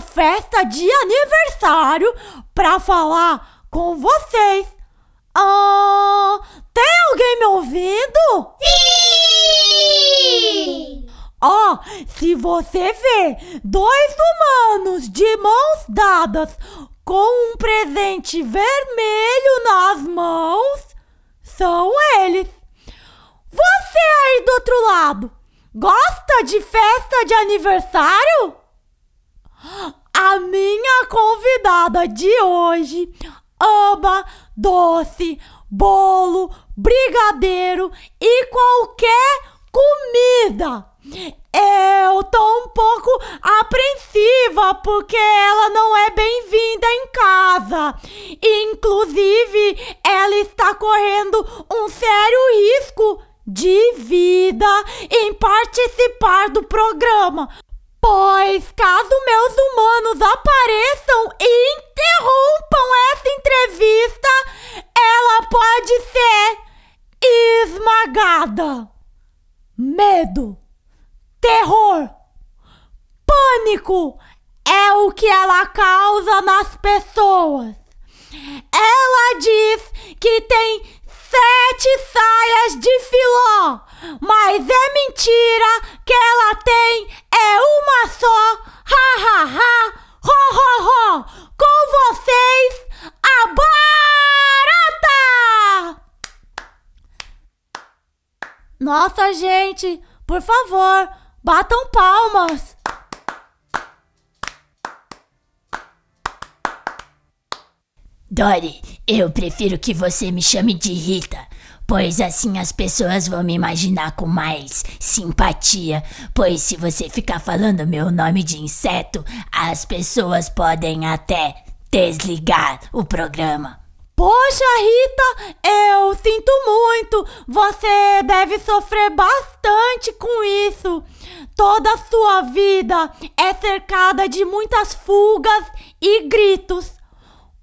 festa de aniversário pra falar com vocês. Ah, tem alguém me ouvindo? Sim! Ó, oh, se você vê dois humanos de mãos dadas com um presente vermelho nas mãos, são eles. Você aí do outro lado, gosta de festa de aniversário? A minha convidada de hoje ama doce, bolo, brigadeiro e qualquer comida. Eu tô um pouco apreensiva porque ela não é bem-vinda em casa. Inclusive, ela está correndo um sério risco de vida em participar do programa. Pois, caso meus humanos apareçam e interrompam essa entrevista, ela pode ser esmagada. Medo, terror, pânico é o que ela causa nas pessoas. Ela diz que tem sete saias de filó, mas é mentira que ela tem é uma só. Ha ha ha, ho ho ho. Com vocês, a barata! Nossa, gente, por favor, batam palmas. Dory, eu prefiro que você me chame de Rita, pois assim as pessoas vão me imaginar com mais simpatia. Pois se você ficar falando meu nome de inseto, as pessoas podem até desligar o programa. Poxa, Rita, eu sinto muito. Você deve sofrer bastante com isso. Toda a sua vida é cercada de muitas fugas e gritos.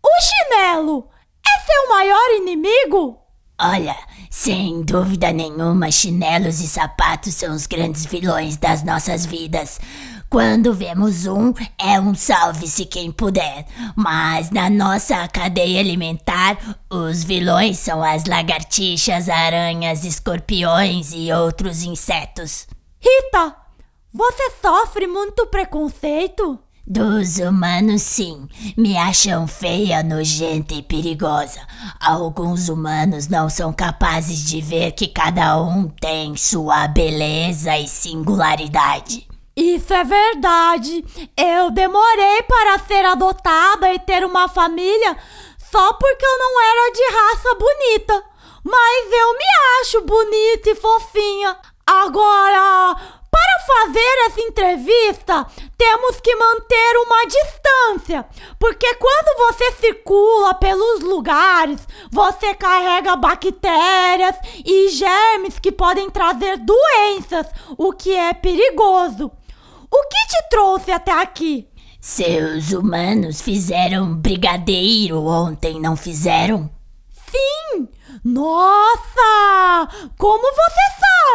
O chinelo é seu maior inimigo? Olha, sem dúvida nenhuma, chinelos e sapatos são os grandes vilões das nossas vidas. Quando vemos um, é um salve-se quem puder. Mas na nossa cadeia alimentar, os vilões são as lagartixas, aranhas, escorpiões e outros insetos. Rita, você sofre muito preconceito? Dos humanos, sim. Me acham feia, nojenta e perigosa. Alguns humanos não são capazes de ver que cada um tem sua beleza e singularidade. Isso é verdade. Eu demorei para ser adotada e ter uma família só porque eu não era de raça bonita. Mas eu me acho bonita e fofinha. Agora, para fazer essa entrevista, temos que manter uma distância, porque quando você circula pelos lugares, você carrega bactérias e germes que podem trazer doenças, o que é perigoso. O que te trouxe até aqui? Seus humanos fizeram brigadeiro ontem, não fizeram? Sim! Nossa! Como você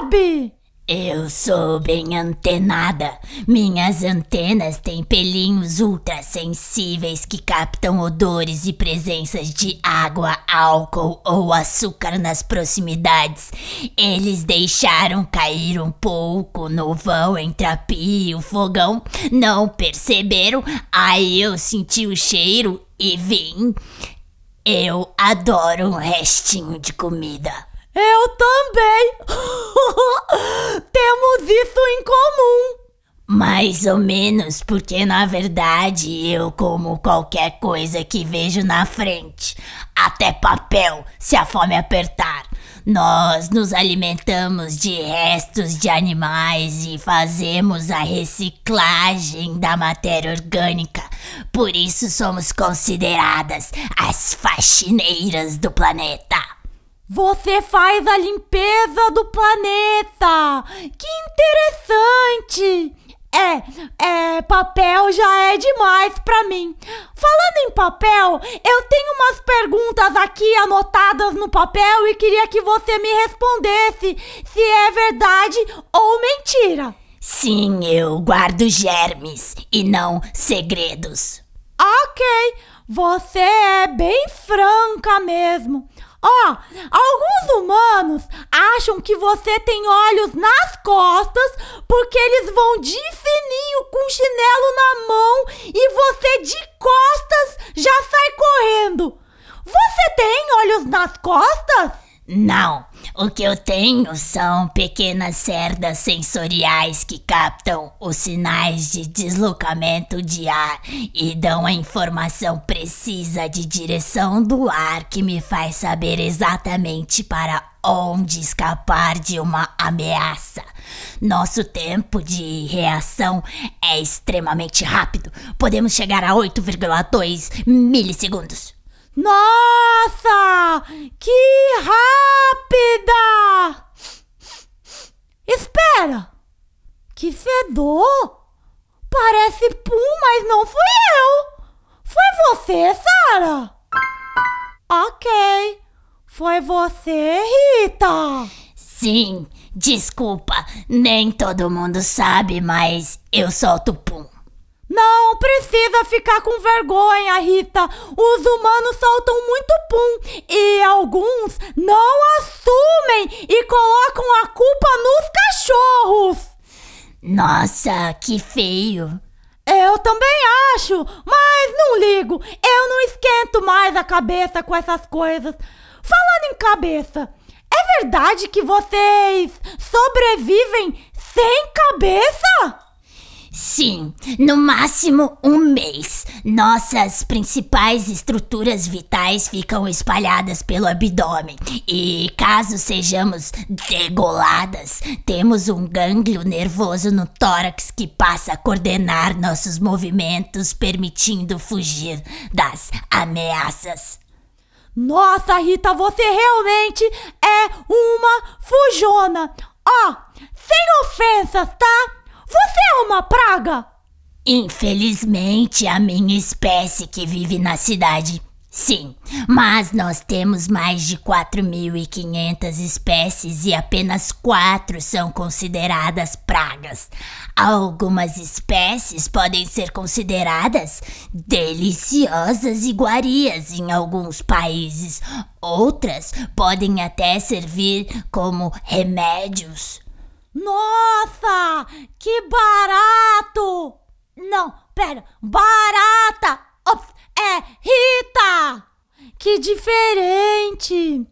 sabe? Eu sou bem antenada. Minhas antenas têm pelinhos ultrassensíveis que captam odores e presenças de água, álcool ou açúcar nas proximidades. Eles deixaram cair um pouco no vão entre a pia e o fogão. Não perceberam? Aí eu senti o cheiro e vim. Eu adoro um restinho de comida. Eu também! Temos isso em comum! Mais ou menos, porque na verdade eu como qualquer coisa que vejo na frente, até papel, se a fome apertar. Nós nos alimentamos de restos de animais e fazemos a reciclagem da matéria orgânica. Por isso somos consideradas as faxineiras do planeta. Você faz a limpeza do planeta! Que interessante! É, é, papel já é demais pra mim. Falando em papel, eu tenho umas perguntas aqui anotadas no papel e queria que você me respondesse se é verdade ou mentira. Sim, eu guardo germes e não segredos. Ok, você é bem franca mesmo. Ó, alguns humanos acham que você tem olhos nas costas porque eles vão de fininho com chinelo na mão e você de costas já sai correndo. Você tem olhos nas costas? Não, o que eu tenho são pequenas cerdas sensoriais que captam os sinais de deslocamento de ar e dão a informação precisa de direção do ar que me faz saber exatamente para onde escapar de uma ameaça. Nosso tempo de reação é extremamente rápido. Podemos chegar a 8,2 milissegundos. Nossa! Que rápida! Espera! Que fedor! Parece pum, mas não fui eu! Foi você, Sara? Ok. Foi você, Rita? Sim, desculpa, nem todo mundo sabe, mas eu solto pum. Não precisa ficar com vergonha, Rita. Os humanos soltam muito pum e alguns não assumem e colocam a culpa nos cachorros. Nossa, que feio. Eu também acho, mas não ligo. Eu não esquento mais a cabeça com essas coisas. Falando em cabeça, é verdade que vocês sobrevivem sem cabeça? Sim, no máximo um mês. Nossas principais estruturas vitais ficam espalhadas pelo abdômen. E caso sejamos degoladas, temos um gânglio nervoso no tórax que passa a coordenar nossos movimentos, permitindo fugir das ameaças. Nossa, Rita, você realmente é uma fujona. Ó, oh, sem ofensas, tá? Você é uma praga? Infelizmente, a minha espécie que vive na cidade. Sim, mas nós temos mais de 4.500 espécies e apenas quatro são consideradas pragas. Algumas espécies podem ser consideradas deliciosas iguarias em alguns países, outras podem até servir como remédios. Nossa, que barato! Não, pera, barata! Ops, é Rita! Que diferente!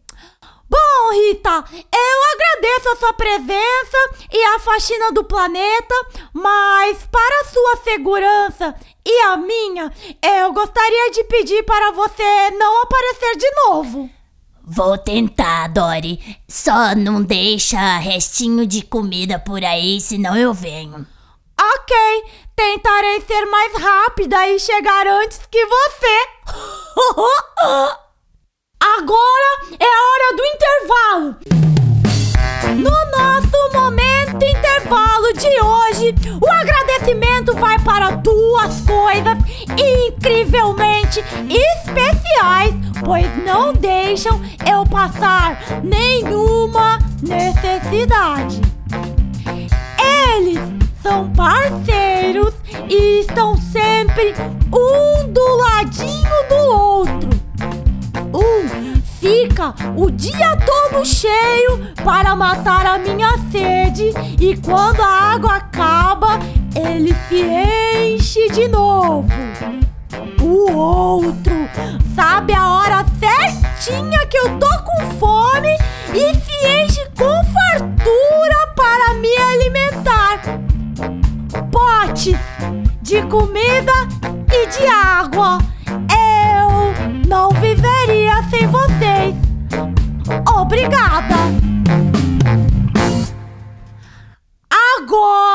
Bom, Rita, eu agradeço a sua presença e a faxina do planeta, mas para sua segurança e a minha, eu gostaria de pedir para você não aparecer de novo. Vou tentar, Dory. Só não deixa restinho de comida por aí, senão eu venho. Ok, tentarei ser mais rápida e chegar antes que você. Agora é a hora do intervalo. No nosso momento intervalo de hoje, o agradecimento vai para duas coisas incrivelmente especiais, pois não deixam eu passar nenhuma necessidade. Eles são parceiros e estão sempre um do ladinho do outro. Um fica o dia todo cheio para matar a minha sede e quando a água acaba, ele se enche de novo. O outro sabe a hora certinha que eu tô com fome e se enche com fartura para me alimentar. Potes de comida e de água. Eu não viveria sem vocês. Obrigada. Agora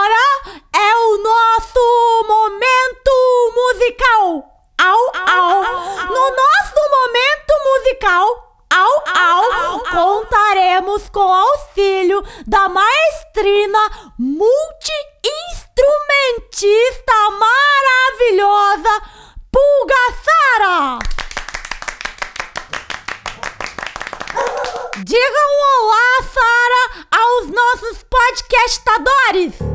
Au, au. No nosso momento musical, au, au, contaremos com auxílio da maestrina multi-instrumentista maravilhosa Pulga Sara. Diga um olá, Sara, aos nossos podcastadores.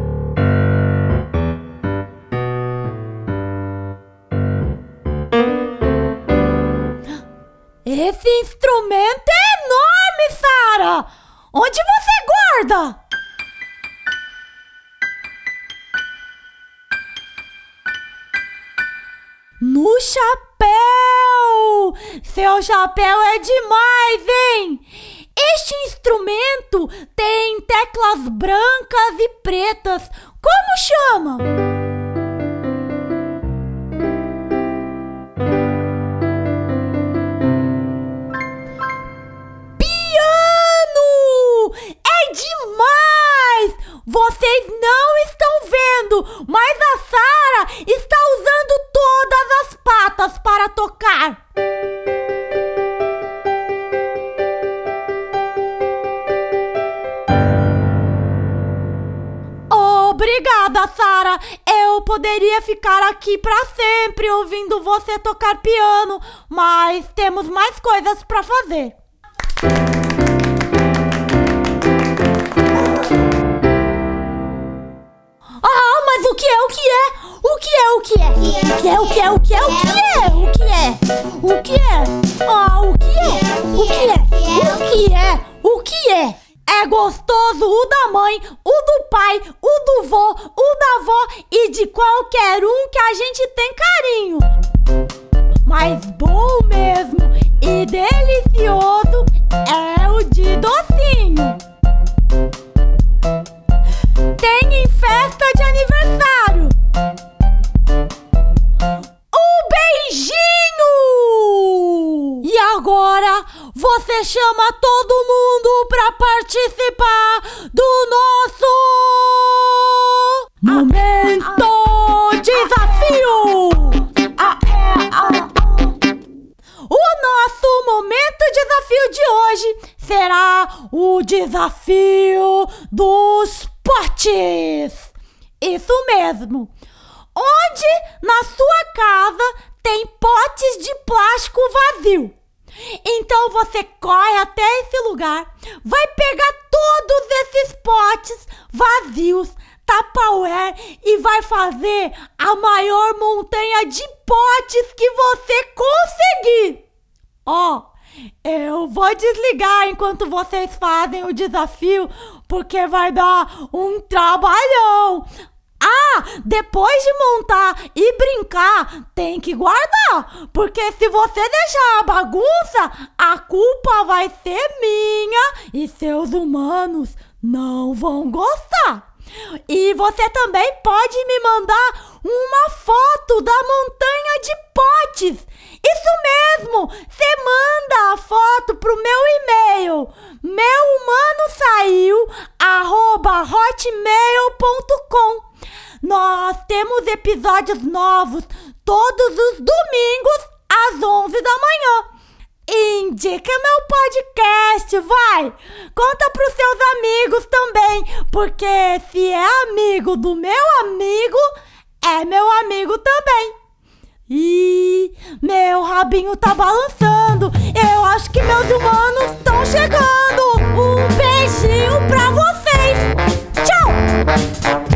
Esse instrumento é enorme, Sara! Onde você guarda? No chapéu! Seu chapéu é demais, hein? Este instrumento tem teclas brancas e pretas. Como chama? Mas a Sara está usando todas as patas para tocar. Obrigada, Sara. Eu poderia ficar aqui para sempre ouvindo você tocar piano, mas temos mais coisas para fazer. mas o que é, o que é? O que é, o que é? O que é, o que é, o que é, o que é? O que é? O que é? Ah, o que é? O que é? O que é? O que é? É gostoso o da mãe, o do pai, o do vô, o da avó e de qualquer um que a gente tem carinho. Desafio. Ah, é, ah. O nosso momento desafio de hoje será o desafio dos potes. Isso mesmo. Onde na sua casa tem potes de plástico vazio. Então você corre até esse lugar, vai pegar todos esses potes vazios, Tupperware e vai fazer a maior montanha de potes que você conseguir. Ó, oh, eu vou desligar enquanto vocês fazem o desafio, porque vai dar um trabalhão. Ah, depois de montar e brincar, tem que guardar, porque se você deixar a bagunça, a culpa vai ser minha e seus humanos não vão gostar. E você também pode me mandar uma foto da montanha de potes. Isso mesmo! Você manda a foto pro meu e-mail meumanosaiu@hotmail.com. Nós temos episódios novos todos os domingos às 11 da manhã. Indica meu podcast, vai! Conta pros seus amigos também, porque se é amigo do meu amigo, é meu amigo também. E meu rabinho tá balançando. Eu acho que meus humanos estão chegando. Um beijinho pra vocês. Tchau!